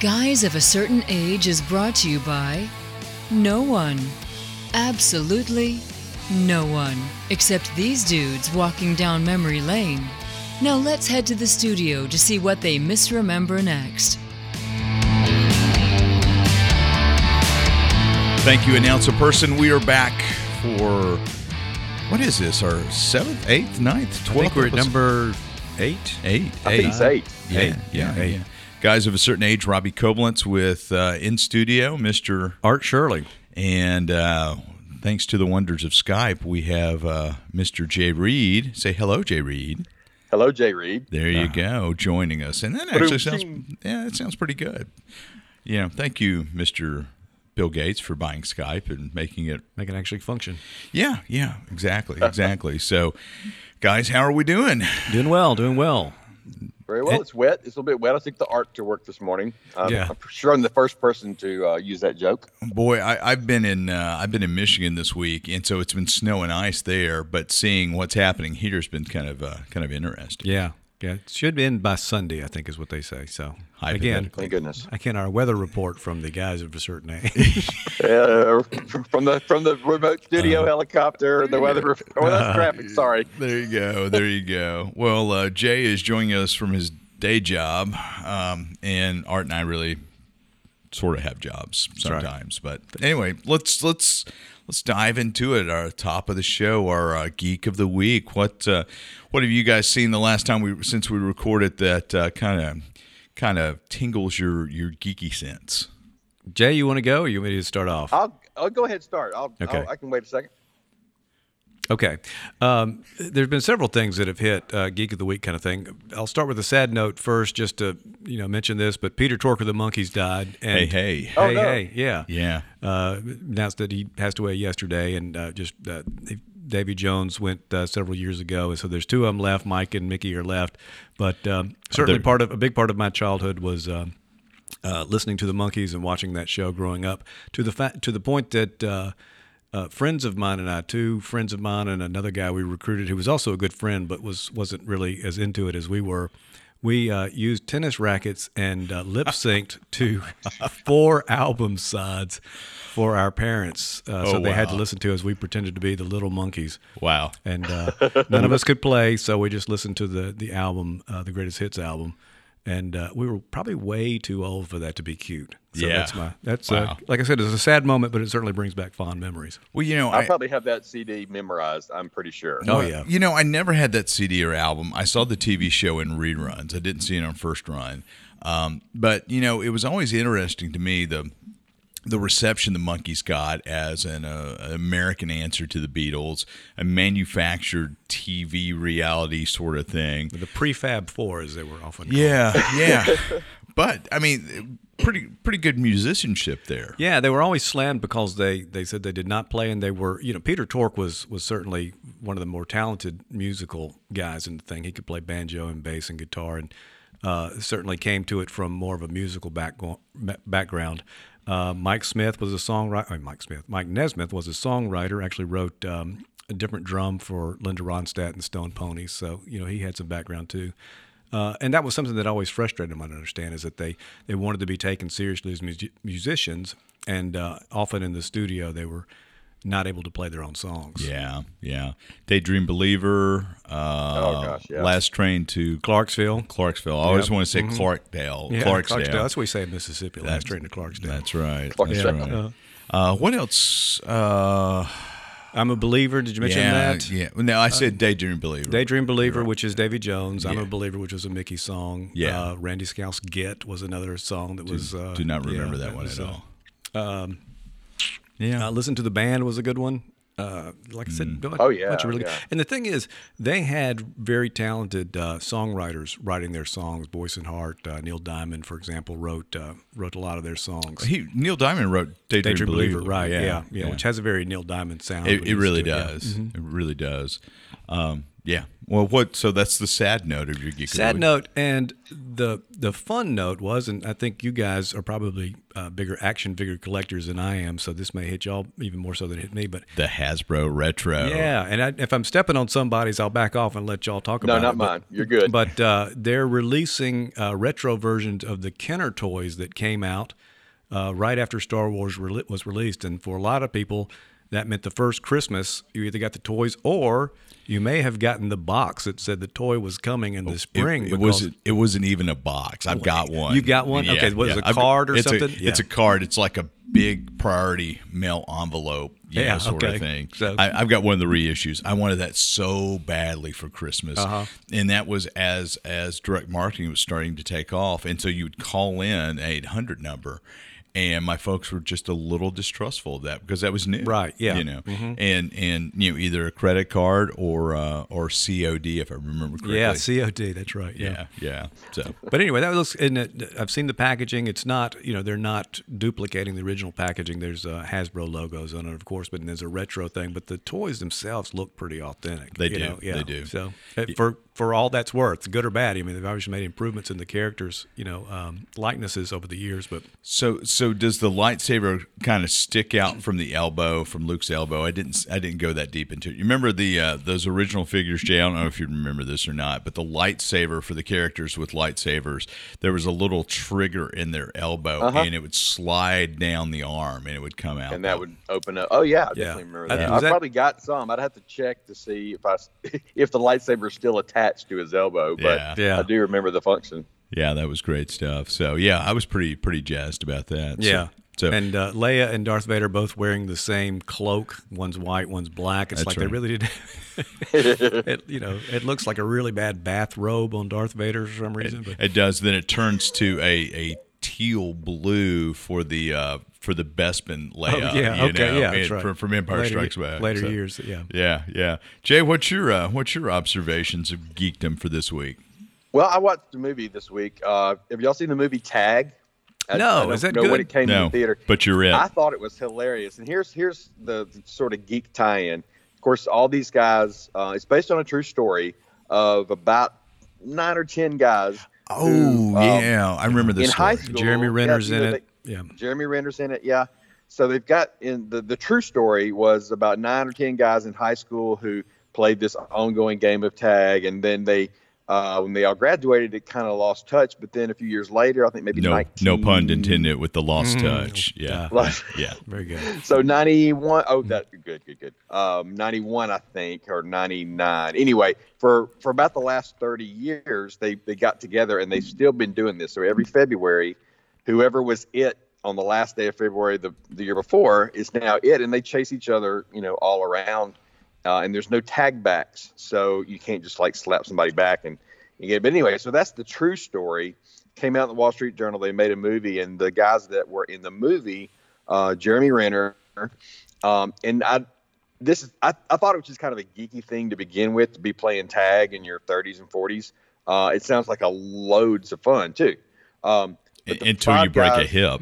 Guys of a Certain Age is brought to you by no one. Absolutely no one. Except these dudes walking down memory lane. Now let's head to the studio to see what they misremember next. Thank you, announcer person. We are back for what is this? Our seventh, eighth, ninth, I twelfth? think we're at number eight. eight. I think it's eight. Yeah, Eight. yeah, Yeah, eight. yeah. Guys of a certain age, Robbie Koblentz with uh, in studio, Mister, Art Shirley. and uh, thanks to the wonders of Skype, we have uh, Mister Jay Reed. Say hello, Jay Reed. Hello, Jay Reed. There you go, joining us, and that actually sounds yeah, it sounds pretty good. You know, thank you, Mister Bill Gates, for buying Skype and making it Make it actually function. Yeah, yeah, exactly, exactly. so, guys, how are we doing? Doing well, doing well. Very well. It- it's wet. It's a little bit wet. I took the art to work this morning. Um, Yeah. I'm sure I'm the first person to uh, use that joke. Boy, I, I've been in uh, I've been in Michigan this week, and so it's been snow and ice there. But seeing what's happening here has been kind of uh, kind of interesting. Yeah. Yeah. It should end by Sunday, I think is what they say. So again. Thank goodness. I can our weather report from the guys of a certain age. Uh, from the from the remote studio helicopter, and the weather. rep- Oh, that's traffic. Sorry. There you go, there you go. Well, uh, Jay is joining us from his day job, um, and Art and I really sort of have jobs right. sometimes. But anyway, let's let's let's dive into it. Our top of the show, our uh, geek of the week. What uh, what have you guys seen the last time we since we recorded that kind of kind of tingles your your geeky sense? Jay, you want to go or you want me to start off? I'll I'll go ahead and start. I'll, Okay. I'll I can wait a second. Okay. Um, there's been several things that have hit uh, Geek of the Week kind of thing. I'll start with a sad note first, just to you know mention this. But Peter Tork of the Monkees died. Hey, And, hey, hey, Oh, no. hey, yeah, yeah. Uh, announced that he passed away yesterday, and uh, just uh, Davy Jones went uh, several years ago, and so there's two of them left. Mike and Mickey are left, but um, certainly part of a big part of my childhood was. Um, uh, listening to the Monkees and watching that show growing up to the fa- to the point that uh, friends of mine and I, two friends of mine and another guy we recruited who was also a good friend but was wasn't really as into it as we were. We uh, used tennis rackets and uh, lip synced to four album sides for our parents, uh, so Oh, they had to listen to as we pretended to be the little Monkees. Wow. And uh, none of us could play, so we just listened to the the album, uh, the greatest hits album, and uh, we were probably way too old for that to be cute. So Yeah. that's my that's Wow. uh, like I said, it's a sad moment, but it certainly brings back fond memories. Well, you know, I I, probably have that CD memorized. I'm pretty sure. Oh Well, yeah, You know, I never had that CD or album. I saw the TV show in reruns. I didn't see it on first run. Um, but you know, it was always interesting to me the the reception the Monkees got as an, uh, American answer to the Beatles, a manufactured TV reality sort of thing. the prefab four, as they were often called. Yeah, yeah. but I mean, pretty pretty good musicianship there. Yeah, they were always slammed because they, they said they did not play, and they were you know Peter Tork was was certainly one of the more talented musical guys in the thing. He could play banjo and bass and guitar, and uh, certainly came to it from more of a musical background. Background. Uh, Mike Smith was a songwriter. I mean, Mike Smith. Mike Nesmith was a songwriter. Actually wrote um, a different drum for Linda Ronstadt and Stone Poneys. So you know he had some background too. Uh, and that was something that always frustrated them. I understand is that they, they wanted to be taken seriously as mu- musicians, and uh, often in the studio they were not able to play their own songs. Yeah, yeah. Daydream Believer. Uh, Oh, gosh, yeah. Last Train to Clarksville. Clarksville. I always Yep. want to say Clarkdale. Yeah, Clarksdale. That's what we say in Mississippi. Last train to Clarksdale. That's right. Clarksdale. That's right. Uh, what else? Uh, I'm a believer. Did you mention yeah, that? yeah. No, I said Daydream Believer. Daydream Believer, which is Davy Jones. I'm a Believer, which was a Mickey song. Yeah. Uh, Randy Scouse Git was another song that was. Uh, Do not remember yeah, that one was, at uh, all. Yeah. Uh, Listen to the Band was a good one. Uh, like I said, Mm. bunch- Oh, yeah, bunch of really yeah. And the thing is, they had very talented uh, songwriters writing their songs. Boyce and Hart, uh, Neil Diamond, for example, wrote uh, wrote a lot of their songs. He Neil Diamond wrote Daydream, Daydream Believer. Believer, right? Yeah, yeah, which has a very Neil Diamond sound. It, it really used to- yeah. does. It really does. Um, Yeah. Well, what? So that's the sad note of your geek. Sad note, and the the fun note was, and I think you guys are probably uh, bigger action figure collectors than I am, so this may hit y'all even more so than it hit me. But The Hasbro Retro. yeah, and I, if I'm stepping on somebody's, I'll back off and let y'all talk No, about not it. But- mine. You're good. But uh, they're releasing uh, retro versions of the Kenner toys that came out uh, right after Star Wars rele- was released, and for a lot of people, that meant the first Christmas you either got the toys or you may have gotten the box that said the toy was coming in the spring. it because- wasn't. It wasn't even a box. I've got one. You got one? Okay, what is it, a card or it's something? A, It's a card. It's like a big priority mail envelope, you Yeah, know, sort okay. of thing. So- I, I've got one of the reissues. I wanted that so badly for Christmas, Uh-huh. and that was as as direct marketing was starting to take off, and so you would call in a eight hundred number. And my folks were just a little distrustful of that because that was new, Right, yeah. You know, and and you know either a credit card or uh, or COD if I remember correctly. yeah, COD. That's right. yeah, yeah. So But anyway, that looks. And I've seen the packaging. It's not, you know, they're not duplicating the original packaging. There's uh, Hasbro logos on it, of course, but there's a retro thing. But the toys themselves look pretty authentic. They do, know? Yeah. they do. So uh, for for all that's worth, good or bad, I mean, they've obviously made improvements in the characters, you know, um, likenesses over the years. But So so does the lightsaber kind of stick out from the elbow from Luke's elbow? I didn't I didn't go that deep into it. You remember the uh, those original figures, Jay? I don't know if you remember this or not, but the lightsaber for the characters with lightsabers, there was a little trigger in their elbow, Uh-huh. and it would slide down the arm, and it would come out. and that would open up. Oh yeah, I Yeah. definitely remember I- that. was I've that- probably got some. I'd have to check to see if I if the lightsaber is still attached to his elbow. But Yeah. Yeah. I do remember the function. Yeah, that was great stuff. So yeah, I was pretty pretty jazzed about that. Yeah. So, and uh, Leia and Darth Vader both wearing the same cloak. One's white, one's black. It's That's like right. they really did. it, you know, it looks like a really bad bathrobe on Darth Vader for some reason. But It does. Then it turns to a, a teal blue for the uh, for the Bespin layout. Oh, yeah, you okay, know, yeah, and that's right. From, from Empire Later- Strikes Back. later So, years, yeah. Yeah, yeah. Jay, what's your uh, what's your observations of geekdom for this week? Well, I watched a movie this week. Uh, have y'all seen the movie Tag? I, No, I is that know when good? it came No, to the theater. but you're in. I thought it was hilarious. And here's here's the, the sort of geek tie-in. Of course, all these guys. Uh, it's based on a true story of about nine or ten guys. oh who, um, yeah, I remember this in high school, Jeremy yeah, Renner's you in know, it. yeah. Jeremy Renner's in it, yeah. So they've got in the the true story was about nine or ten guys in high school who played this ongoing game of tag, and then they uh, when they all graduated, it kind of lost touch. But then a few years later, I think maybe No, 19, no pun intended with the lost Mm. touch. Yeah, Yeah. yeah. Very good. So 91 oh that good good good. Um 91 I think or 99. Anyway, for for about the last 30 years they they got together and they've still been doing this. So every February whoever was it on the last day of February the, the year before is now it and they chase each other, you know, all around. Uh, and there's no tag backs. So you can't just like slap somebody back and you get It. but anyway, so that's the true story. Came out in the Wall Street Journal. They made a movie and the guys that were in the movie uh, Jeremy Renner, um, and I this is I, I thought it was just kind of a geeky thing to begin with to be playing tag in your 30s and 40s. Uh, it sounds like a loads of fun too. Um, Until you five break a guys- hip.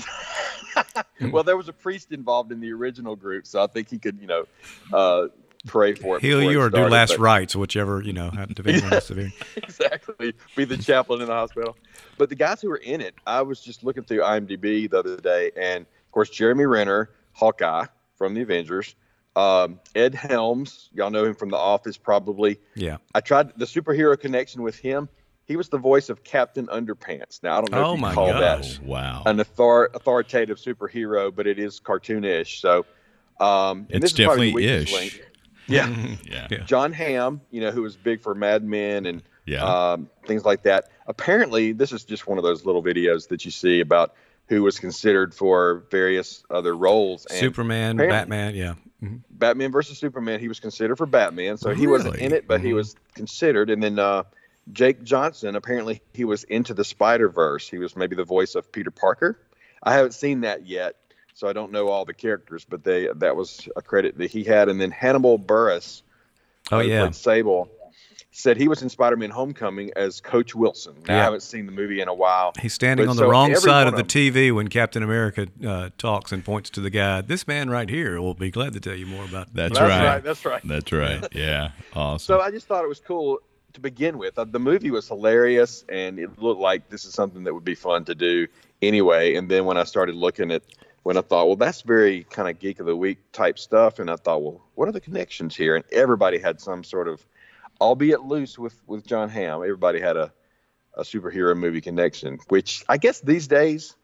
well, there was a priest involved in the original group, so I think he could, you know, uh, pray for it. Heal you it or do last but- rights, whichever, you know, depending on the severity. exactly. Be the chaplain in the hospital. But the guys who were in it, I was just looking through IMDb the other day, and of course Jeremy Renner, Hawkeye from the Avengers, um, Ed Helms, y'all know him from The Office, probably. Yeah. I tried the superhero connection with him. He was the voice of Captain Underpants. Now I don't know Oh if you my call gosh. that Oh, wow. an author- authoritative superhero, but it is cartoonish. So um, and It's this is probably definitely weakest ish. link. Yeah. yeah. Yeah. Jon Hamm, you know, who was big for Mad Men and Yeah. um, things like that. Apparently, this is just one of those little videos that you see about who was considered for various other roles. And Superman, Batman, yeah. Mhm. Batman versus Superman, he was considered for Batman, so he wasn't in it, but he was considered. And then uh, Jake Johnson, apparently, he was into the Spider Verse. He was maybe the voice of Peter Parker. I haven't seen that yet, so I don't know all the characters, but they that was a credit that he had. And then Hannibal Buress, Oh, yeah. played Sable. said he was in Spider-Man: Homecoming as Coach Wilson. Now, I haven't seen the movie in a while. He's standing But on the so wrong side of the TV when Captain America uh, talks and points to the guy. This man right here will be glad to tell you more about. That's, That's right. right. That's right. That's right. Yeah. Awesome. So I just thought it was cool to begin with. Uh, The movie was hilarious, and it looked like this is something that would be fun to do anyway. And then when I started looking at, when I thought, well, that's very kind of geek of the week type stuff, and I thought, well, what are the connections here? And everybody had some sort of, albeit loose with with Jon Hamm, everybody had a a superhero movie connection, which I guess these days.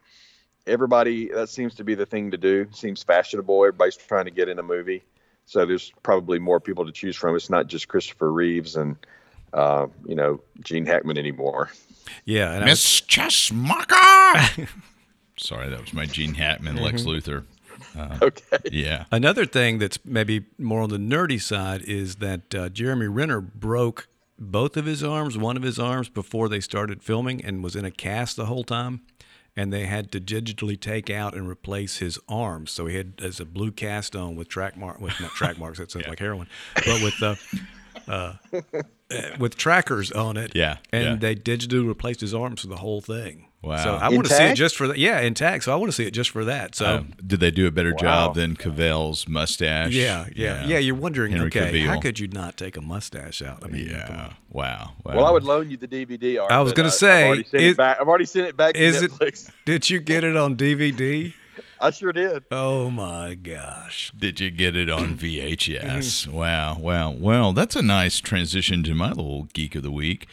Everybody, that seems to be the thing to do. Seems fashionable. Everybody's trying to get in a movie. So there's probably more people to choose from. It's not just Christopher Reeves and uh, you know Gene Hackman anymore. Yeah, and I was- Miss Teschmacher. Sorry, that was my Gene Hackman, Lex Mm-hmm. Luthor. Okay. Yeah. Another thing that's maybe more on the nerdy side is that uh, Jeremy Renner broke both of his arms, one of his arms, before they started filming and was in a cast the whole time. And they had to digitally take out and replace his arms. So he had as a blue cast on with track mark, with not track marks. That sounds like heroin, but with uh, uh, with trackers on it. Yeah, And yeah. they digitally replaced his arms for the whole thing. Wow. So I want to see it just for that. Yeah, intact. So I want to see it just for that. So. Um, did they do a better Wow. job than Cavill's mustache? Yeah, yeah, yeah. You're wondering, Henry okay, how could you not take a mustache out? I mean, Yeah. Wow. wow. Well, I would loan you the DVD. Art, I was gonna I've say, already is- it back. I've already sent it back to is it- Did you get it on DVD? I sure did. Oh my gosh! Did you get it on VHS? Mm-hmm. wow, wow. Well, that's a nice transition to my little geek of the week.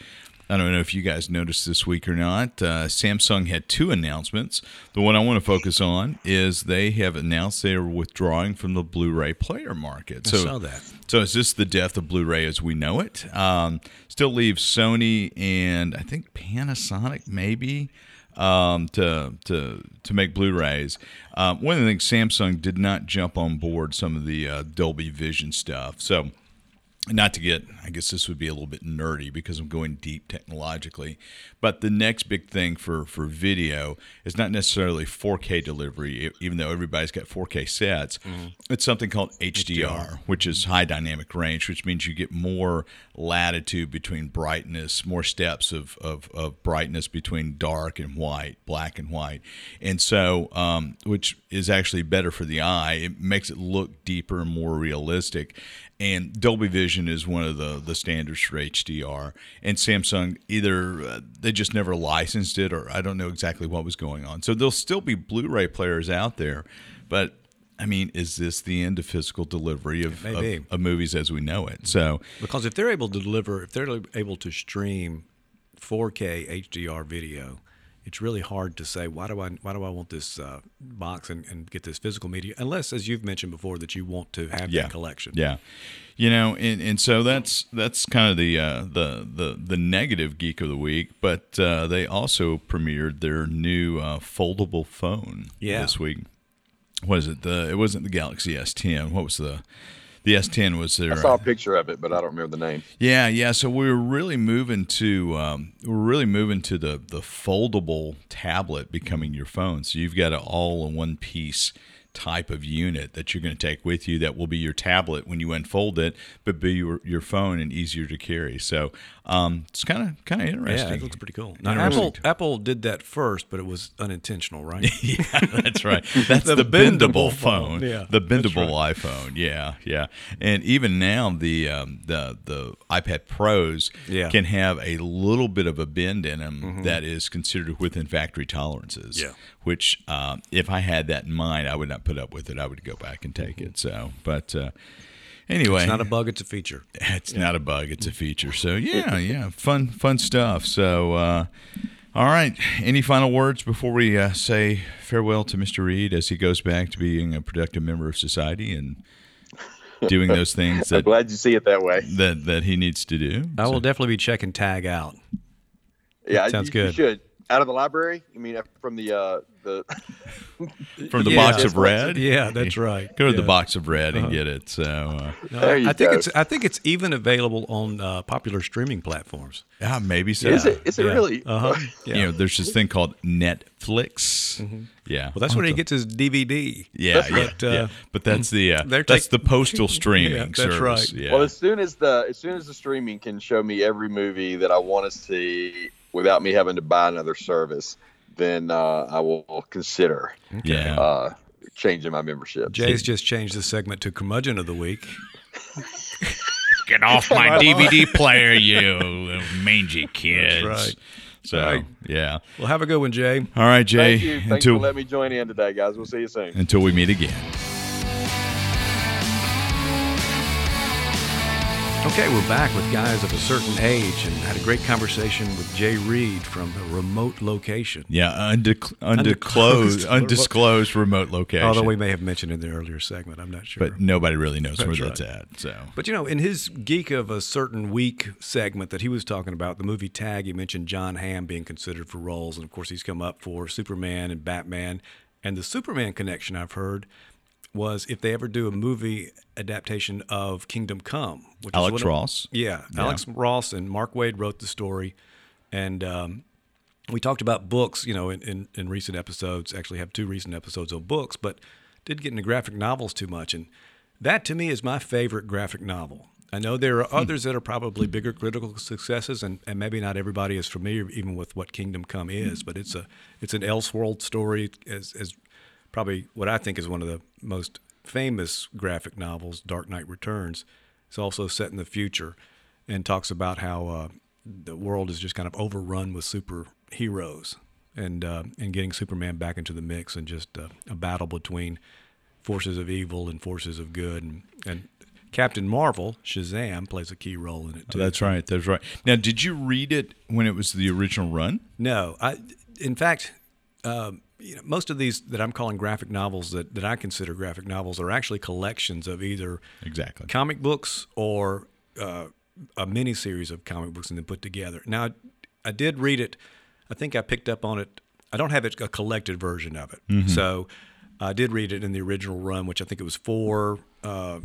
I don't know if you guys noticed this week or not. Uh, Samsung had two announcements. The one I want to focus on is they have announced they are withdrawing from the Blu-ray player market. I saw that. So is this the death of Blu-ray as we know it? Um, still leaves Sony and I think Panasonic maybe um, to to to make Blu-rays. Um, one of the things Samsung did not jump on board some of the uh, Dolby Vision stuff. So not to get i guess this would be a little bit nerdy because i'm going deep technologically but the next big thing for for video is not necessarily 4k delivery even though everybody's got 4k sets. It's something called hdr, which is high dynamic range which means you get more latitude between brightness more steps of, of, of brightness between dark and white black and white. And so um, which is actually better for the eye. It makes it look deeper and more realistic and Dolby Vision is one of the the standards for HDR. And Samsung either uh, they just never licensed it, or I don't know exactly what was going on. So there'll still be Blu-ray players out there, but I mean, is this the end of physical delivery of, of, of movies as we know it? So Because if they're able to deliver, if they're able to stream 4K HDR video, it's really hard to say why do I why do I want this uh, box and, and get this physical media unless, as you've mentioned before, that you want to have yeah, that collection. Yeah, you know, and, and so that's that's kind of the uh, the the the negative geek of the week. But uh, they also premiered their new uh, foldable phone Yeah. this week. Was it? The it wasn't the Galaxy S10. What was the the S10 was there. I saw a picture of it, but I don't remember the name. yeah, yeah. So we were really moving to um, we're really moving to the the foldable tablet becoming your phone. So you've got an all in one piece type of unit that you're going to take with you that will be your tablet when you unfold it, but be your, your phone and easier to carry. So um, it's kind of kind of interesting. Yeah, it looks pretty cool. Apple Apple did that first, but it was unintentional, right? yeah, that's right. That's the, The bendable, bendable phone. phone. Yeah, the bendable iPhone. Yeah, yeah. And even now, the um, the the iPad Pros Yeah. can have a little bit of a bend in them that is considered within factory tolerances. Yeah. Which, um, if I had that in mind, I would not put up with it. I would go back and take it. So, but. Uh, Anyway, It's not a bug; it's a feature. it's not a bug; it's a feature. So yeah, yeah, fun, fun stuff. So, uh, all right. Any final words before we uh, say farewell to Mr. Reed as he goes back to being a productive member of society and doing those things That, I'm glad you see it that way. that that he needs to do? I will So- definitely be checking tag out. Yeah, Sounds you, good. You should. out of the library. I mean, from the uh, the From the Yeah. box of red. Yeah, that's right. Go to the box of red and get it. So uh, There you I think go. it's I think it's even available on uh, popular streaming platforms. yeah, maybe so. is it is it Yeah. really? Uh-huh. Yeah. You know, there's this thing called Netflix. Yeah. well, that's I'll where he gets his DVD. Yeah, yeah, But, uh, yeah. But that's the uh, they're that's take- the postal streaming Yeah, that's service. right. Yeah. Well, as soon as the as soon as the streaming can show me every movie that I want to see without me having to buy another service, then uh, I will consider yeah. uh, changing my membership. Jay's just changed the segment to curmudgeon of the week. Get off my DVD player, you mangy kids. right. So Right. yeah. Well, have a good one, Jay. All right, Jay. Thank you. Thanks until for letting me join in today, guys. We'll see you soon. until we meet again. Okay, we're back with guys of a certain age and had a great conversation with Jay Reed from a remote location. Yeah, undec- Undisclosed. undisclosed, remote location. Although we may have mentioned in the earlier segment, I'm not sure. but nobody really knows where That's that's at. So But you know, in his Geek of a Certain Week segment that he was talking about, the movie Tag, he mentioned Jon Hamm being considered for roles. And of course, he's come up for Superman and Batman. And the Superman connection I've heard was if they ever do a movie adaptation of Kingdom Come. Which is Alex of- Ross. yeah, Alex Ross and Mark Waid wrote the story. And um, we talked about books, you know, in, in, in recent episodes. Actually, have two recent episodes on books, but didn't get into graphic novels too much. And that to me is my favorite graphic novel. I know there are others that are probably bigger critical successes, and, and maybe not everybody is familiar even with what Kingdom Come is. But it's a it's an Elseworld story, as, as probably what I think is one of the most famous graphic novels, Dark Knight Returns. It's also set in the future and talks about how uh, the world is just kind of overrun with superheroes and uh, and getting Superman back into the mix and just uh, a battle between forces of evil and forces of good and, and Captain Marvel, Shazam, plays a key role in it too. that's right. That's right. Now, did you read it when it was the original run? No, I. In fact, um, you know, most of these that I'm calling graphic novels that, that I consider graphic novels are actually collections of either Exactly. comic books or uh, a mini series of comic books and then put together. Now, I, I did read it. I think I picked up on it. I don't have it, a collected version of it. So I did read it in the original run, which I think it was four uh,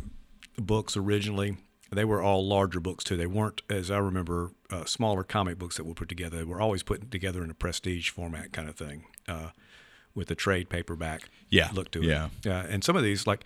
books originally. They were all larger books too. They weren't, as I remember, uh, smaller comic books that were put together. They were always put together in a prestige format kind of thing, uh, with a trade paperback Yeah, look to yeah. it. Yeah, and some of these like,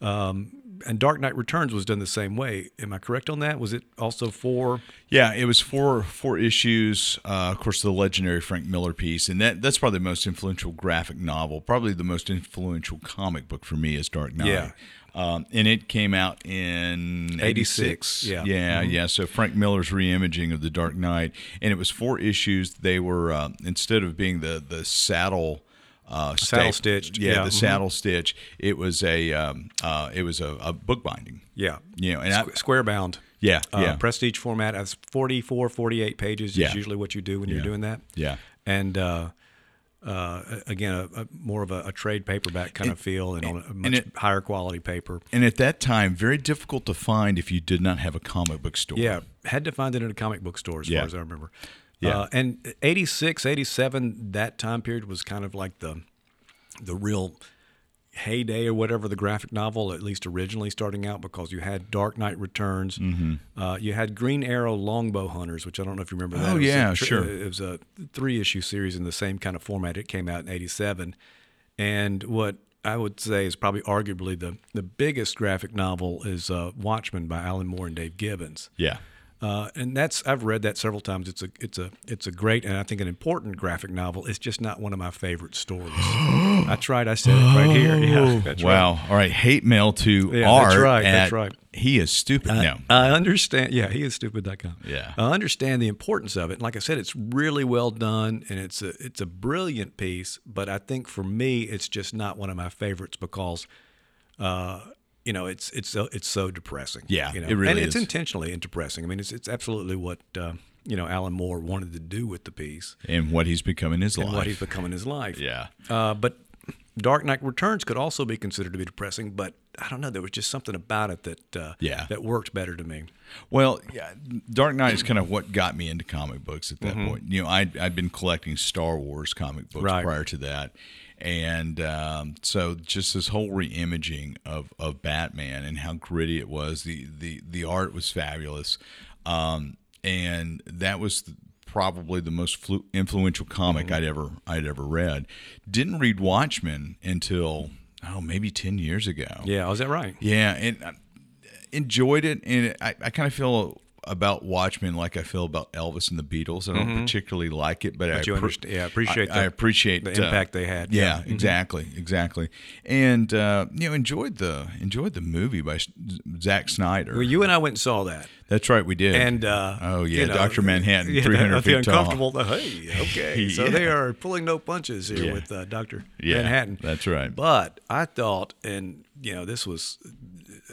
um, and Dark Knight Returns was done the same way. Am I correct on that? Was it also four? Yeah, it was four four issues. Uh, of course, the legendary Frank Miller piece, and that that's probably the most influential graphic novel. Probably the most influential comic book for me is Dark Knight. Yeah. Um, and it came out in 86, yeah. yeah, Mm-hmm. yeah. So Frank Miller's reimaging of the Dark Knight, and it was four issues. They were uh, instead of being the the saddle. Uh, Saddle stitched, yeah, yeah, the mhm. saddle stitch. It was a, um, uh, it was a, a book binding. Yeah, You know, and I, square bound. yeah, Uh, yeah, Prestige format. That's 44, 48 pages. Yeah. Is usually what you do when you're doing that. yeah. And uh, uh, again, a, a, more of a, a trade paperback kind of feel, and on a much it- higher quality paper. And at that time, very difficult to find if you did not have a comic book store. Yeah, had to find it in a comic book store as Yeah. far as I remember. Yeah. Uh, and 86, 87, that time period was kind of like the the real heyday or whatever the graphic novel, at least originally starting out, because you had Dark Knight Returns, Mm-hmm. uh, you had Green Arrow Longbow Hunters, which I don't know if you remember that. Oh, yeah, tr- sure. It was a three issue series in the same kind of format. It came out in '87, and what I would say is probably arguably the the biggest graphic novel is uh, Watchmen by Alan Moore and Dave Gibbons. Yeah. Uh, and that's I've read that several times. It's a it's a it's a great and I think an important graphic novel. It's just not one of my favorite stories. I tried. I said it right here. Yeah, right. wow. All right. Hate mail to Yeah, Art. that's right, at that's right. He is stupid. no. I understand. Yeah, he is stupid.com. Yeah. I understand the importance of it. And like I said, it's really well done and it's a it's a brilliant piece. But I think for me, it's just not one of my favorites because, uh, you know, it's it's so it's so depressing. Yeah, you know? it really and it's intentionally depressing. I mean, it's it's absolutely what uh, you know Alan Moore wanted to do with the piece and what he's become in his and life. what he's become in his life. yeah. Uh, but Dark Knight Returns could also be considered to be depressing, but I don't know. There was just something about it that uh, Yeah. that worked better to me. Well, yeah, Dark Knight is kind of what got me into comic books at that Mm-hmm. point. You know, I'd, I'd been collecting Star Wars comic books Right. prior to that. And um, so just this whole reimaging of, of Batman and how gritty it was, the, the, the art was fabulous. Um, and that was probably the most flu- influential comic Mm-hmm. I'd ever I'd ever read. Didn't read Watchmen until oh maybe ten years ago. Yeah, was that right? Yeah, and I enjoyed it, and I, I kind of feel about Watchmen like I feel about Elvis and the Beatles. I don't particularly like it, but, I Mm-hmm. you appre- yeah, appreciate I, I appreciate the uh, impact they had. Yeah, Yeah. Mm-hmm. exactly, exactly, and uh, you know enjoyed the enjoyed the movie by Zack Snyder. Well, you and I went and saw that. That's right, we did. And uh, oh yeah, you know, Doctor Manhattan, yeah, three hundred the feet tall. uncomfortable. The, hey, okay. So they are pulling no punches here Yeah. with uh, Doctor Yeah, Manhattan. that's right. But I thought, and you know, this was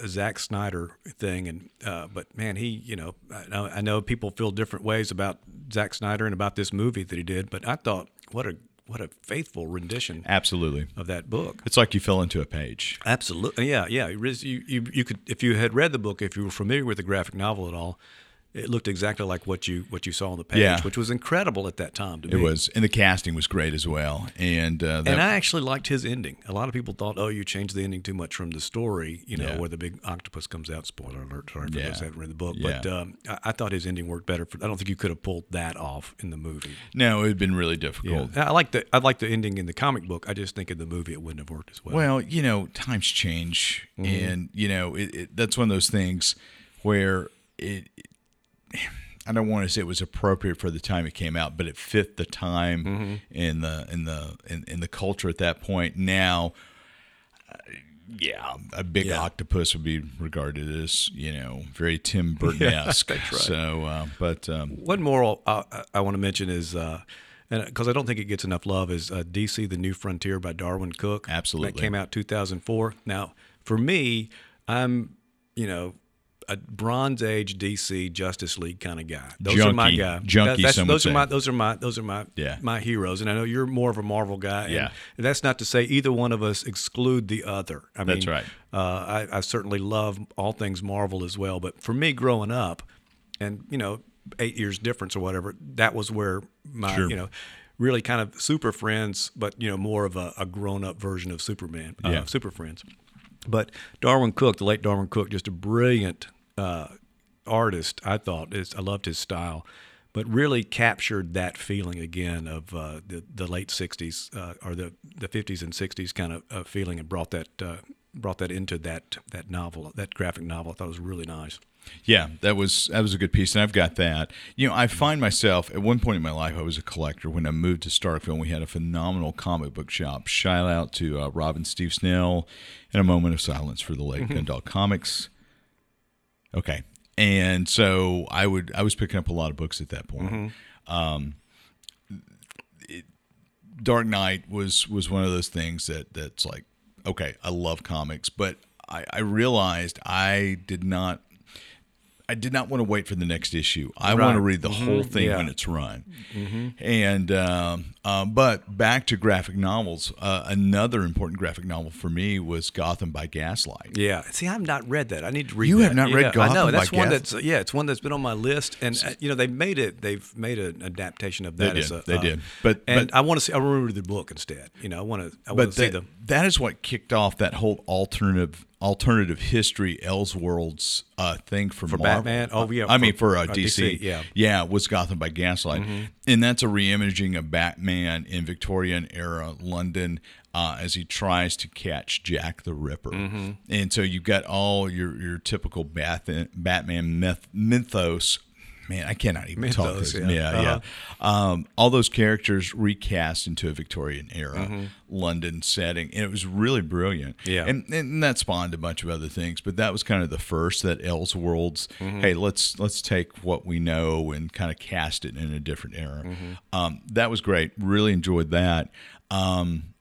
Zack Snyder thing, and uh, but man, he, you know, I know, I know people feel different ways about Zack Snyder and about this movie that he did, but I thought, what a what a faithful rendition Absolutely, of that book. it's like you fell into a page. Absolutely, yeah, yeah. You, you, you, you could, if you had read the book, if you were familiar with the graphic novel at all, it looked exactly like what you what you saw on the page, Yeah. which was incredible at that time to It me. was, and the casting was great as well. And uh, And I actually liked his ending. A lot of people thought, "Oh, you changed the ending too much from the story," you know, Yeah. where the big octopus comes out. Spoiler alert! Sorry for Yeah. those that haven't read the book, but um, I, I thought his ending worked better. For, I don't think you could have pulled that off in the movie. no, it had been really difficult. I like the I like the ending in the comic book. I just think in the movie it wouldn't have worked as well. Well, you know, times change, and you know, it, it, that's one of those things where it. I don't want to say it was appropriate for the time it came out, but it fit the time in the in the in, in the culture at that point. Now, uh, yeah, a big Yeah. octopus would be regarded as you know very Tim Burton esque. that's right. So, uh, but um, One more uh, I, I want to mention is, uh, because I don't think it gets enough love, is uh, DC: The New Frontier by Darwyn Cooke. Absolutely. that came out 2004. Now, for me, I'm, you know. A Bronze Age DC Justice League kind of guy. Those are my Junkie. guy. Junkie, would those are my those are my those are my Yeah. my heroes. And I know you're more of a Marvel guy. and Yeah. that's not to say either one of us exclude the other. I That's mean, right. uh, I, I certainly love all things Marvel as well. But for me, growing up, and you know, eight years difference or whatever, that was where my Sure. you know, really kind of Super Friends, but you know, more of a, a grown up version of Superman, uh, Yeah. Super Friends. But Darwyn Cooke, the late Darwyn Cooke, just a brilliant uh, artist. I thought is I loved his style. But really captured that feeling again of uh, the the late '60s uh, or the the '50s and '60s kind of uh, feeling, and brought that uh, brought that into that that novel, that graphic novel. I thought it was really nice. Yeah, that was that was a good piece, and I've got that. You know, I find myself at one point in my life, I was a collector. When I moved to Starkville, we had a phenomenal comic book shop. Shout out to uh, Rob and Steve Snell, and a moment of silence for the late Gundog Comics. Okay, and so I would I was picking up a lot of books at that point. Um, it- Dark Knight was was one of those things that that's like, okay, I love comics, but I, I realized I did not. I did not want to wait for the next issue. I want to read the whole thing Yeah. when it's run. And um, um, but back to graphic novels. Uh, another important graphic novel for me was Gotham by Gaslight. Yeah. See, I've not read that. I need to read. That. You that. have not read yeah, I Gotham know by that's one that's yeah, it's one that's been on my list, and uh, you know they made it. They've made an adaptation of that. They did. As a, They uh, did. But- and but- I want to see. I want to read the book instead. You know, I want to. I want but to see that, the. that is what kicked off that whole alternative alternative history Elseworlds uh, thing for, For Marvel. Batman? Oh, yeah, I mean for- for uh, uh, DC. DC, yeah. yeah, was Gotham by Gaslight, and that's a reimaging of Batman in Victorian era London. Uh, as he tries to catch Jack the Ripper, and so you've got all your your typical Batman myth- mythos. Man, I cannot even talk. Mythos, This. yeah. Yeah, yeah. Uh-huh. Um, all those characters recast into a Victorian era Mm-hmm. London setting, and it was really brilliant. Yeah. and, and that spawned a bunch of other things, but that was kind of the first that Elseworlds. Mm-hmm. Hey, let's let's take what we know and kind of cast it in a different era. Mm-hmm. Um, that was great. Really enjoyed that. Um,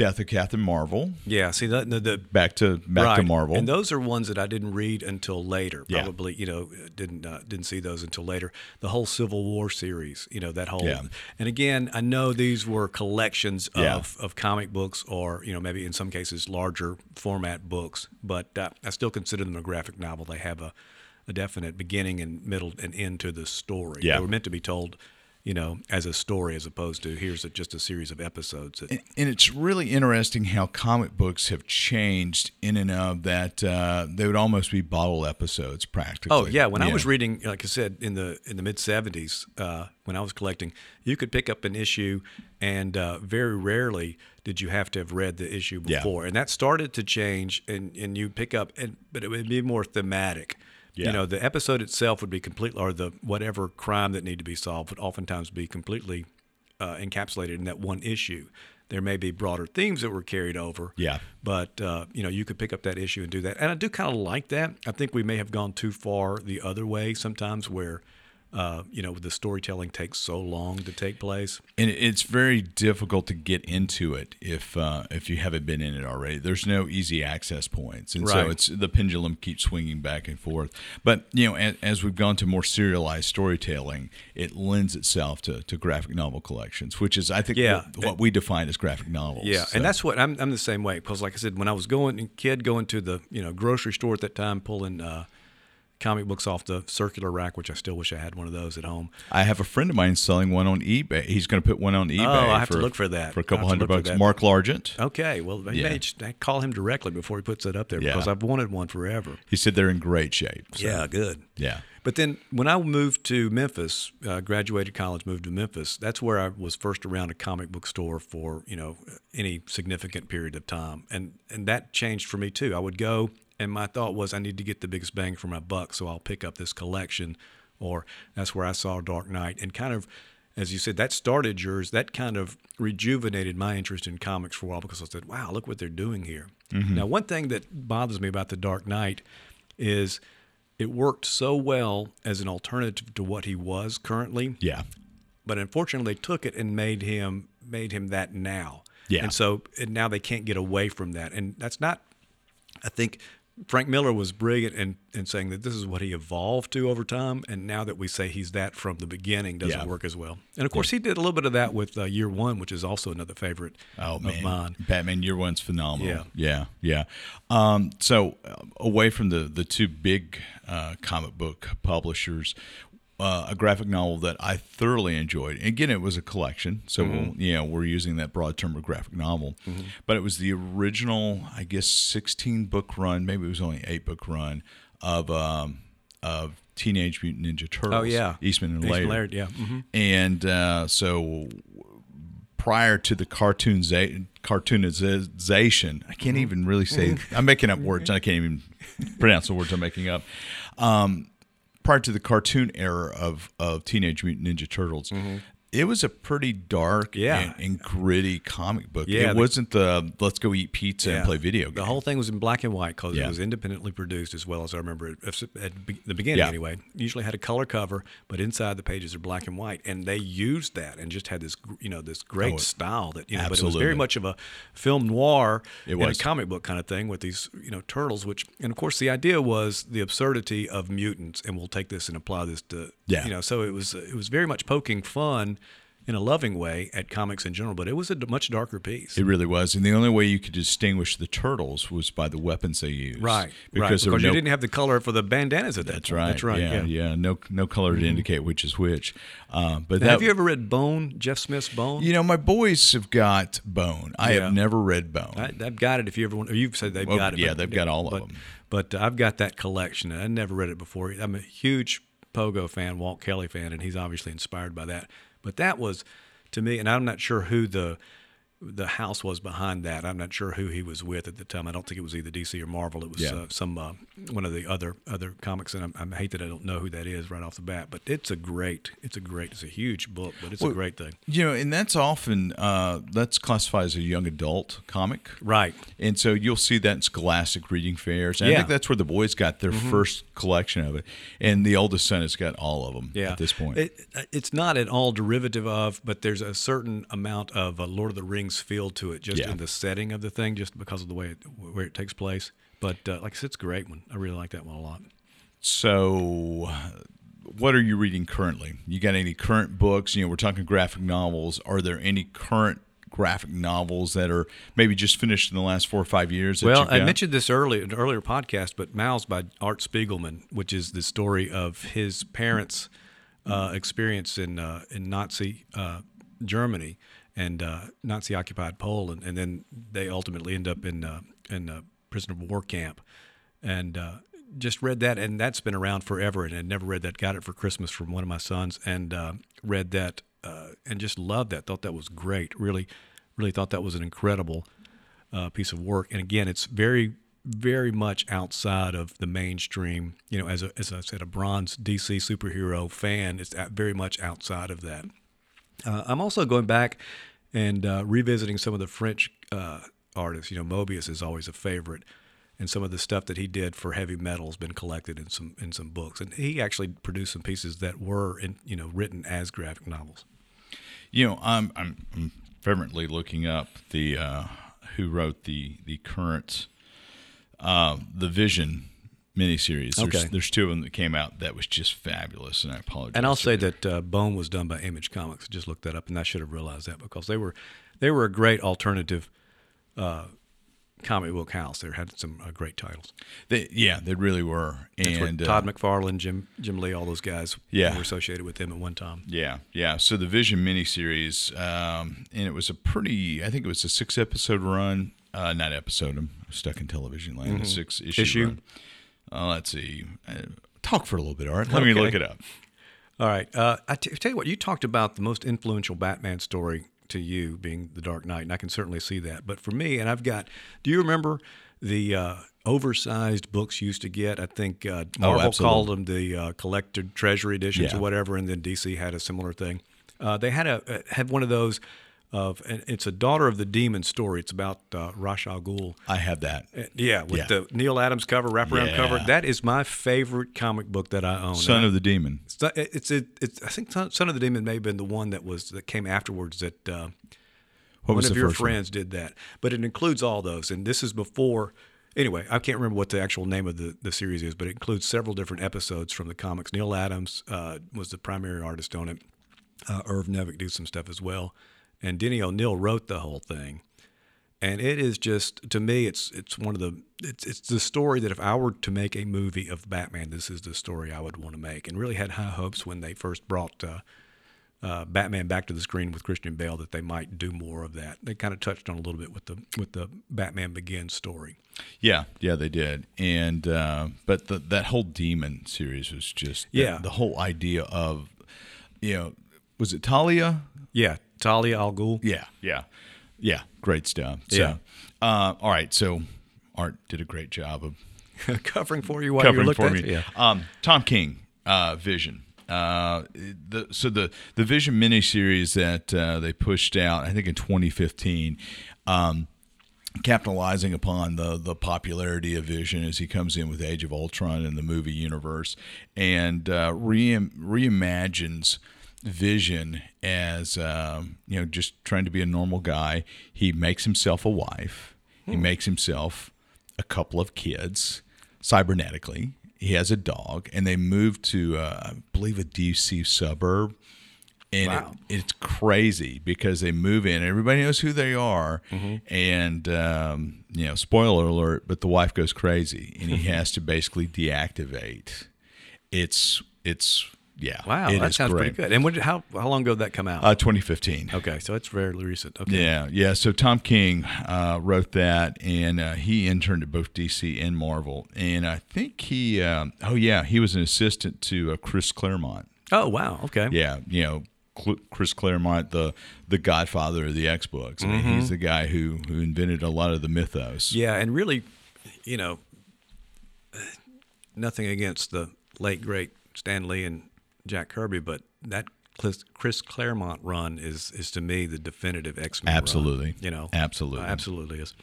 Death of Captain Marvel. Yeah, see that the, the Back to back to. Marvel. and those are ones that I didn't read until later. Yeah. Probably, you know, didn't uh, didn't see those until later. The whole Civil War series, you know, that whole. Yeah. And again, I know these were collections Yeah. of, of comic books, or you know, maybe in some cases larger format books, but uh, I still consider them a graphic novel. They have a, a definite beginning and middle and end to the story. Yeah. They were meant to be told. You know, as a story, as opposed to here's a, just a series of episodes. That, And, and it's really interesting how comic books have changed in and of that uh, they would almost be bottle episodes practically. Oh yeah, when I was reading, like I said, in the in the mid '70s, uh, when I was collecting, you could pick up an issue, and uh, very rarely did you have to have read the issue Yeah. before, and that started to change, and and you pick up, and but it would be more thematic. Yeah. You know, the episode itself would be completely, or the whatever crime that needed to be solved would oftentimes be completely uh, encapsulated in that one issue. There may be broader themes that were carried over. Yeah. But uh, you know, you could pick up that issue and do that, and I do kind of like that. I think we may have gone too far the other way sometimes, where uh, you know the storytelling takes so long to take place. and it's very difficult to get into it if uh, if you haven't been in it already. There's no easy access points, and so it's the pendulum keeps swinging back and forth. But you know, as, as we've gone to more serialized storytelling, it lends itself to, to graphic novel collections, which is I think Yeah. what, what we define as graphic novels. Yeah, So- and that's what I'm. I'm the same way because, like I said, when I was going kid going to the you know grocery store at that time, pulling uh, comic books off the circular rack, which I still wish I had one of those at home. I have a friend of mine selling one on eBay. He's going to put one on eBay. Oh, I have to look for that. for a couple hundred bucks. Mark Largent. Okay, well, maybe Yeah. I just I call him directly before he puts it up there Yeah. because I've wanted one forever. He said they're in great shape. So, Yeah, good. yeah. But then when I moved to Memphis, uh, graduated college, moved to Memphis. That's where I was first around a comic book store for you know any significant period of time, and and that changed for me too. I would go, and my thought was I need to get the biggest bang for my buck, so I'll pick up this collection, or that's where I saw Dark Knight, and kind of. As you said, that started yours. That kind of rejuvenated my interest in comics for a while because I said, "Wow, look what they're doing here." Mm-hmm. Now, one thing that bothers me about the Dark Knight is it worked so well as an alternative to what he was currently Yeah. but unfortunately they took it and made him made him that now Yeah. and so and now they can't get away from that and that's not i think frank miller was brilliant in, in saying that this is what he evolved to over time and now that we say he's that from the beginning doesn't Yeah. work as well and of course he did a little bit of that with uh, year one which is also another favorite Oh of man, mine Batman Year One's phenomenal. Yeah. yeah, yeah. Um, so uh, away from the the two big uh, comic book publishers. Uh, a graphic novel that I thoroughly enjoyed. Again, it was a collection, so Mm-hmm. we'll, you know we're using that broad term of graphic novel. But it was the original, I guess, sixteen book run. Maybe it was only eight book run of um, of Teenage Mutant Ninja Turtles. Oh, yeah. Eastman and Eastman Laird. Laird, yeah. Mhm. And uh, so prior to the cartoon cartoonization, I can't even really say. I'm making up words. I can't even pronounce the words I'm making up. Um, prior to the cartoon era of of Teenage Mutant Ninja Turtles. It was a pretty dark Yeah. and, and gritty comic book. Yeah, it the- wasn't the let's go eat pizza and play video games. The whole thing was in black and white because Yeah. it was independently produced as well as I remember it at the beginning Yeah. anyway. Usually had a color cover, but inside the pages are black and white, and they used that and just had this you know this great Oh, style that you know. But it was very much of a film noir It and a comic book kind of thing with these you know turtles. Which and of course the idea was the absurdity of mutants, and we'll take this and apply this to Yeah. you know. So it was it was very much poking fun. In a loving way at comics in general, but it was a much darker piece. It really was, and the only way you could distinguish the turtles was by the weapons they used. Right, because right. because you no didn't have the color for the bandanas at that That's right. That's right. Yeah, Yeah. yeah. No, no color to indicate which is which. Um, but Now, that, have you ever read Bone, Jeff Smith's Bone? You know, my boys have got Bone. I Yeah. have never read Bone. I, I've got it. If you ever want, you've said they've Well, got it. yeah, they've got all of but, them. But uh, I've got that collection, and I never read it before. I'm a huge Pogo fan, Walt Kelly fan, and he's obviously inspired by that. But that was, to me, and I'm not sure who the the house was behind that. I'm not sure who he was with at the time. I don't think it was either DC or Marvel. It was Yeah. uh, some uh, one of the other other comics, and I'm, I hate that I don't know who that is right off the bat. But it's a great, it's a great, it's a huge book, but it's Well, a great thing. you know, and that's often uh, that's classified as a young adult comic. Right. And so you'll see that in scholastic reading fairs. And I think that's where the boys got their first collection of it. And the oldest son has got all of them yeah. at this point. It, it's not at all derivative of, but there's a certain amount of uh, Lord of the Rings Feel to it, just Yeah. in the setting of the thing, just because of the way it, where it takes place. But uh, like I said, it's a great one. I really like that one a lot. So, what are you reading currently? You got any current books? You know, we're talking graphic novels. Are there any current graphic novels that are maybe just finished in the last four or five years? That Well, I mentioned this earlier in an earlier podcast, but Maus by Art Spiegelman, which is the story of his parents' uh, experience in uh, in Nazi uh, Germany and uh, Nazi occupied Poland, and then they ultimately end up in uh, in a prisoner of war camp, and uh, just read that, and that's been around forever, and I'd never read that. Got it for Christmas from one of my sons, and uh, read that, uh, and just loved that. Thought that was great. Really, really thought that was an incredible uh, piece of work. And again, it's very, very much outside of the mainstream. You know, as a, as I said, a bronze DC superhero fan, it's very much outside of that. Uh, I'm also going back and uh, revisiting some of the French uh, artists. You know, Moebius is always a favorite, and some of the stuff that he did for heavy metal has been collected in some in some books. And he actually produced some pieces that were, in, you know, written as graphic novels. You know, I'm I'm, fervently looking up the uh, who wrote the the current uh, the Vision miniseries. There's, Okay. there's two of them that came out that was just fabulous, and I apologize. And I'll say for- that uh, Bone was done by Image Comics. Just looked that up, and I should have realized that because they were they were a great alternative uh, comic book house. They had some uh, great titles. they, yeah, they really were. And Todd uh, McFarlane, Jim Jim Lee, all those guys Yeah. were associated with them at one time. Yeah, yeah. So the Vision miniseries, um, and it was a pretty, I think it was a six episode run. Uh, not episode, I'm stuck in television land. A six issue. Mm-hmm. Issue. Uh, let's see. Uh, talk for a little bit, all right? Let me look it up. All right. Uh, I t- tell you what, you talked about the most influential Batman story to you being The Dark Knight, and I can certainly see that. But for me, and I've got, do you remember the uh, oversized books you used to get? I think uh, Marvel Oh, called them the uh, collected treasure editions Yeah. or whatever, and then DC had a similar thing. Uh, they had a uh, had one of those of, and it's a Daughter of the Demon story. It's about uh, Ra's al Ghul. I have that. Uh, Yeah, with Yeah. the Neal Adams cover, wraparound Yeah. cover. That is my favorite comic book that I own. Son And I- of the Demon. it's, it's, it, it's I think Son Son of the Demon may have been the one that was that came afterwards that uh, What one was of your first one? friends did that. But it includes all those, and this is before. Anyway, I can't remember what the actual name of the, the series is, but it includes several different episodes from the comics. Neal Adams uh, was the primary artist on it. Uh, Irv Novick did some stuff as well, and Denny O'Neil wrote the whole thing. And it is just to me, it's it's one of the it's it's the story that if I were to make a movie of Batman, this is the story I would want to make. And really had high hopes when they first brought uh, uh, Batman back to the screen with Christian Bale that they might do more of that. They kind of touched on a little bit with the with the Batman Begins story. Yeah, yeah, they did. And uh, but the, that whole demon series was just Yeah. The, the whole idea of, you know, was it Talia? Yeah, Talia al Ghul. Yeah, yeah, yeah. Great stuff. So, Yeah. uh, all right. So, Art did a great job of covering for you while covering looking for at me. Yeah. Um, Tom King, uh, Vision. Uh, the so the the Vision miniseries that uh, they pushed out, I think in 2015, um, capitalizing upon the the popularity of Vision as he comes in with Age of Ultron and the movie universe, and uh, re- reimagines Vision as um, you know just trying to be a normal guy. He makes himself a wife. He makes himself a couple of kids cybernetically. He has a dog, and they move to uh, I believe a DC suburb and Wow. it, it's crazy because they move in everybody knows who they are Mm-hmm. and um, you know spoiler alert but the wife goes crazy and he has to basically deactivate it's it's yeah Wow, that sounds great. pretty good. And when, how how long ago did that come out? uh, 2015 okay, so it's fairly recent. Okay. yeah, yeah. So Tom King uh, wrote that, and uh, he interned at both DC and Marvel. And I think he, um, oh yeah, he was an assistant to uh, Chris Claremont. Oh wow. Okay. Yeah, you know Cl- Chris Claremont, the the Godfather of the X books. I mean, he's the guy who who invented a lot of the mythos. Mm-hmm. Yeah, and really, you know, nothing against the late great Stan Lee and Jack Kirby, but that Chris- Chris Claremont run is is to me the definitive X Men. Absolutely. you know, Absolutely. Uh, absolutely is.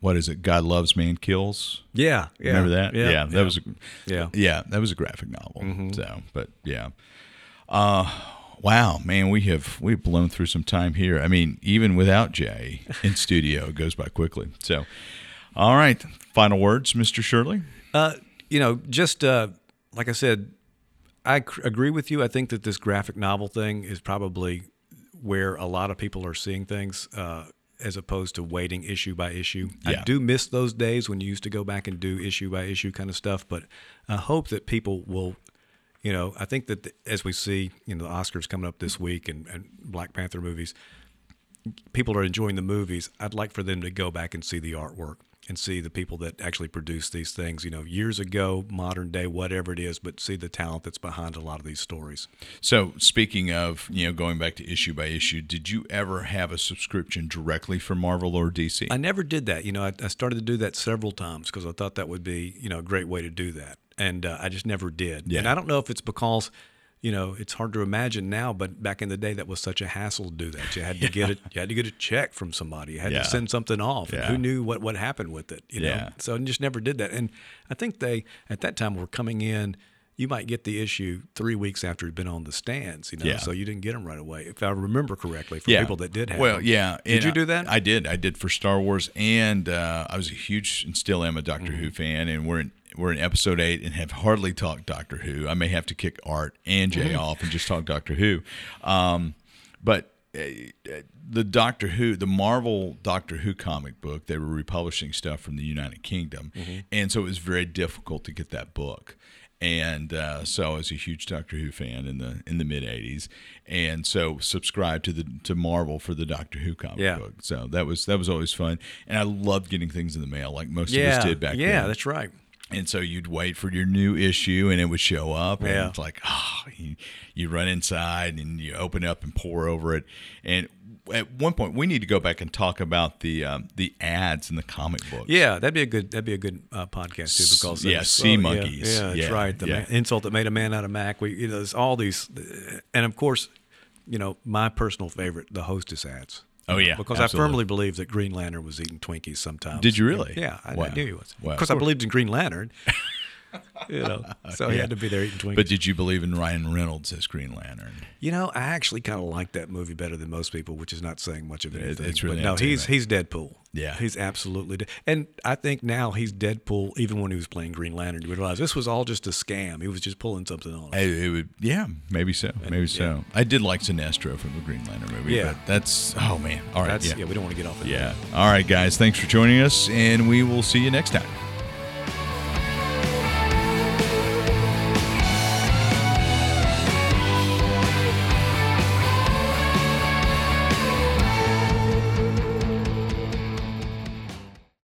What is it? God loves, man kills. Yeah, yeah. Remember that? Yeah, that was a, Yeah. yeah, that was a graphic novel. So, but yeah. Uh, Wow, man, we have we've blown through some time here. I mean, even without Jay in studio, it goes by quickly. So, all right, final words, Mr. Shirley. Uh, you know, just uh, like I said, I cr- agree with you. I think that this graphic novel thing is probably where a lot of people are seeing things. Uh, as opposed to waiting issue by issue. Yeah. I do miss those days when you used to go back and do issue by issue kind of stuff, but I hope that people will you know, I think that the, as we see, you know, the Oscars coming up this week and, and Black Panther movies, people are enjoying the movies. I'd like for them to go back and see the artwork and see the people that actually produce these things, you know, years ago, modern day, whatever it is, but see the talent that's behind a lot of these stories. So, speaking of, you know, going back to issue by issue, did you ever have a subscription directly for Marvel or DC? I never did that. You know, I, I started to do that several times because I thought that would be, you know, a great way to do that. And uh, I just never did. Yeah. And I don't know if it's because you know, it's hard to imagine now, but back in the day, that was such a hassle to do that. You had to get it. You had to get a check from somebody. You had Yeah. to send something off. Yeah. who knew what what happened with it? You know. Yeah. So I just never did that. And I think they at that time were coming in. You might get the issue three weeks after it'd been on the stands. You know, Yeah. so you didn't get them right away. If I remember correctly, for yeah. people that did have. Well, yeah. Did and you do that? I did. I did for Star Wars, and uh, I was a huge and still am a Doctor Mm-hmm. Who fan. And we're in we're in episode eight and have hardly talked Doctor Who. I may have to kick Art and Jay Mm-hmm. off and just talk Doctor Who. Um, but uh, the Doctor Who, the Marvel Doctor Who comic book, they were republishing stuff from the United Kingdom, Mm-hmm. and so it was very difficult to get that book. And uh, so I was a huge Doctor Who fan in the in the mid '80s, and so subscribed to the to Marvel for the Doctor Who comic Yeah. book. So that was that was always fun, and I loved getting things in the mail, like most yeah, of us did back yeah, then. that's right. And so you'd wait for your new issue, and it would show up, and Yeah. it's like, oh, you, you run inside and you open up and pour over it. And at one point, we need to go back and talk about the um, the ads in the comic book. Yeah, that'd be a good that'd be a good uh, podcast too because yeah, sea yeah, monkeys. Yeah, that's Yeah, right. The yeah. man, insult that made a man out of Mac. We you know there's all these, and of course, you know my personal favorite, the Hostess ads. Oh, yeah, because absolutely. I firmly believe that Green Lantern was eating Twinkies sometimes. Did you really? Yeah, I, I knew he was. Wow. Of course, I believed in Green Lantern. you know, so he Yeah. had to be there eating Twinkies. But did you believe in Ryan Reynolds as Green Lantern? You know, I actually kind of like that movie better than most people, which is not saying much of anything. it's really but no, he's he's Deadpool. Yeah. he's absolutely. De- and I think now he's Deadpool. Even when he was playing Green Lantern, you would realize this was all just a scam. He was just pulling something on. us. It would, yeah, maybe so, maybe so. I did like Sinestro from the Green Lantern movie. Yeah. but that's oh man. All right, That's yeah. yeah. We don't want to get off. Of. Yeah. All right, guys. Thanks for joining us, and we will see you next time.